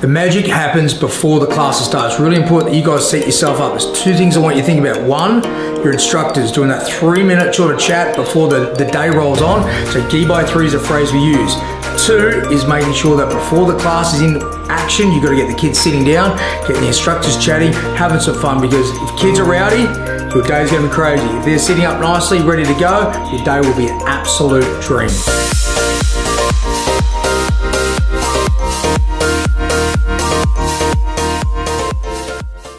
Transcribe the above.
The magic happens before the class starts. It's really important that you guys set yourself up. There's two things I want you to think about. One, your instructors doing that three minute sort of chat before the, the day rolls on. So gi by three is a phrase we use. Two is making sure that before the class is in action, you've got to get the kids sitting down, getting the instructors chatting, having some fun because if kids are rowdy, your day's going to be crazy. If they're sitting up nicely, ready to go, your day will be an absolute dream.